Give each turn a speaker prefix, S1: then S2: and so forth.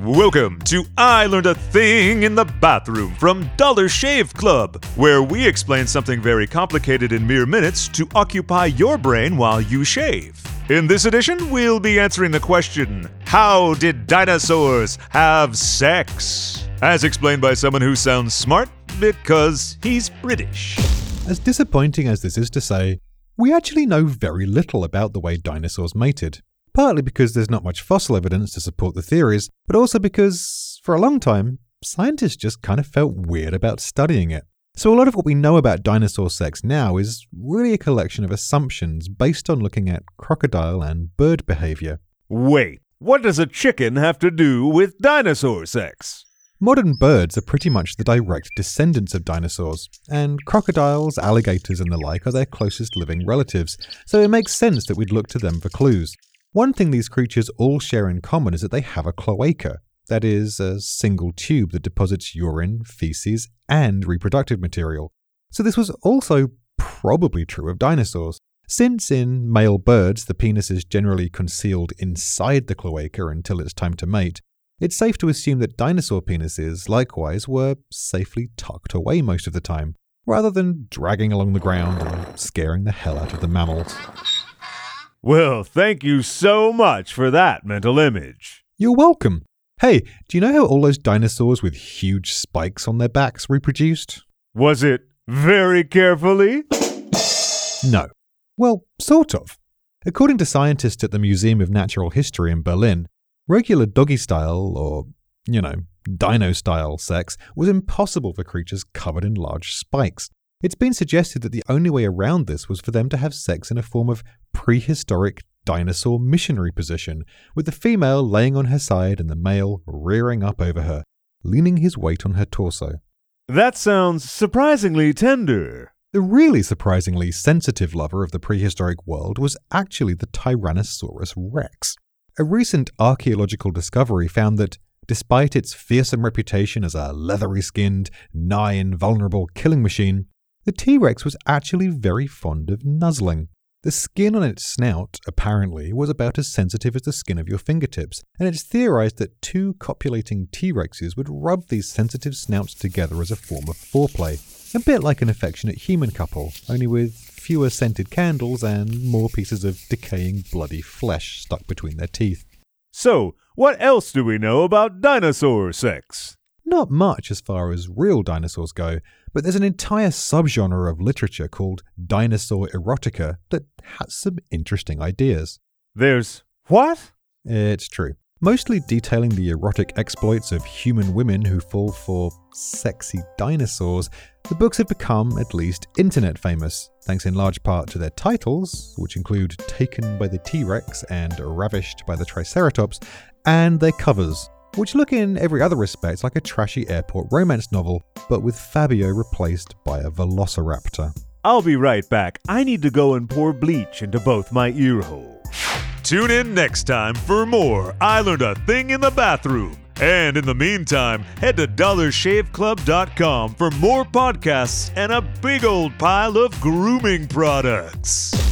S1: Welcome to I Learned a Thing in the Bathroom from Dollar Shave Club, where we explain something very complicated in mere minutes to occupy your brain while you shave. In this edition, we'll be answering the question How did dinosaurs have sex? As explained by someone who sounds smart because he's British.
S2: As disappointing as this is to say, we actually know very little about the way dinosaurs mated. Partly because there's not much fossil evidence to support the theories, but also because, for a long time, scientists just kind of felt weird about studying it. So, a lot of what we know about dinosaur sex now is really a collection of assumptions based on looking at crocodile and bird behavior.
S3: Wait, what does a chicken have to do with dinosaur sex?
S2: Modern birds are pretty much the direct descendants of dinosaurs, and crocodiles, alligators, and the like are their closest living relatives, so it makes sense that we'd look to them for clues. One thing these creatures all share in common is that they have a cloaca, that is, a single tube that deposits urine, feces, and reproductive material. So this was also probably true of dinosaurs. Since in male birds the penis is generally concealed inside the cloaca until it's time to mate, it's safe to assume that dinosaur penises, likewise, were safely tucked away most of the time, rather than dragging along the ground and scaring the hell out of the mammals.
S3: Well, thank you so much for that mental image.
S2: You're welcome. Hey, do you know how all those dinosaurs with huge spikes on their backs reproduced?
S3: Was it very carefully?
S2: No. Well, sort of. According to scientists at the Museum of Natural History in Berlin, regular doggy style, or, you know, dino style sex was impossible for creatures covered in large spikes. It's been suggested that the only way around this was for them to have sex in a form of prehistoric dinosaur missionary position, with the female laying on her side and the male rearing up over her, leaning his weight on her torso.
S3: That sounds surprisingly tender.
S2: The really surprisingly sensitive lover of the prehistoric world was actually the Tyrannosaurus rex. A recent archaeological discovery found that, despite its fearsome reputation as a leathery skinned, nigh invulnerable killing machine, the T Rex was actually very fond of nuzzling. The skin on its snout, apparently, was about as sensitive as the skin of your fingertips, and it's theorized that two copulating T Rexes would rub these sensitive snouts together as a form of foreplay, a bit like an affectionate human couple, only with fewer scented candles and more pieces of decaying bloody flesh stuck between their teeth.
S3: So, what else do we know about dinosaur sex?
S2: Not much as far as real dinosaurs go, but there's an entire subgenre of literature called dinosaur erotica that has some interesting ideas.
S3: There's what?
S2: It's true. Mostly detailing the erotic exploits of human women who fall for sexy dinosaurs, the books have become, at least, internet famous, thanks in large part to their titles, which include Taken by the T Rex and Ravished by the Triceratops, and their covers, which look in every other respect like a trashy airport romance novel, but with Fabio replaced by a velociraptor.
S3: I'll be right back. I need to go and pour bleach into both my ear holes.
S1: Tune in next time for more I Learned a Thing in the Bathroom. And in the meantime, head to dollarshaveclub.com for more podcasts and a big old pile of grooming products.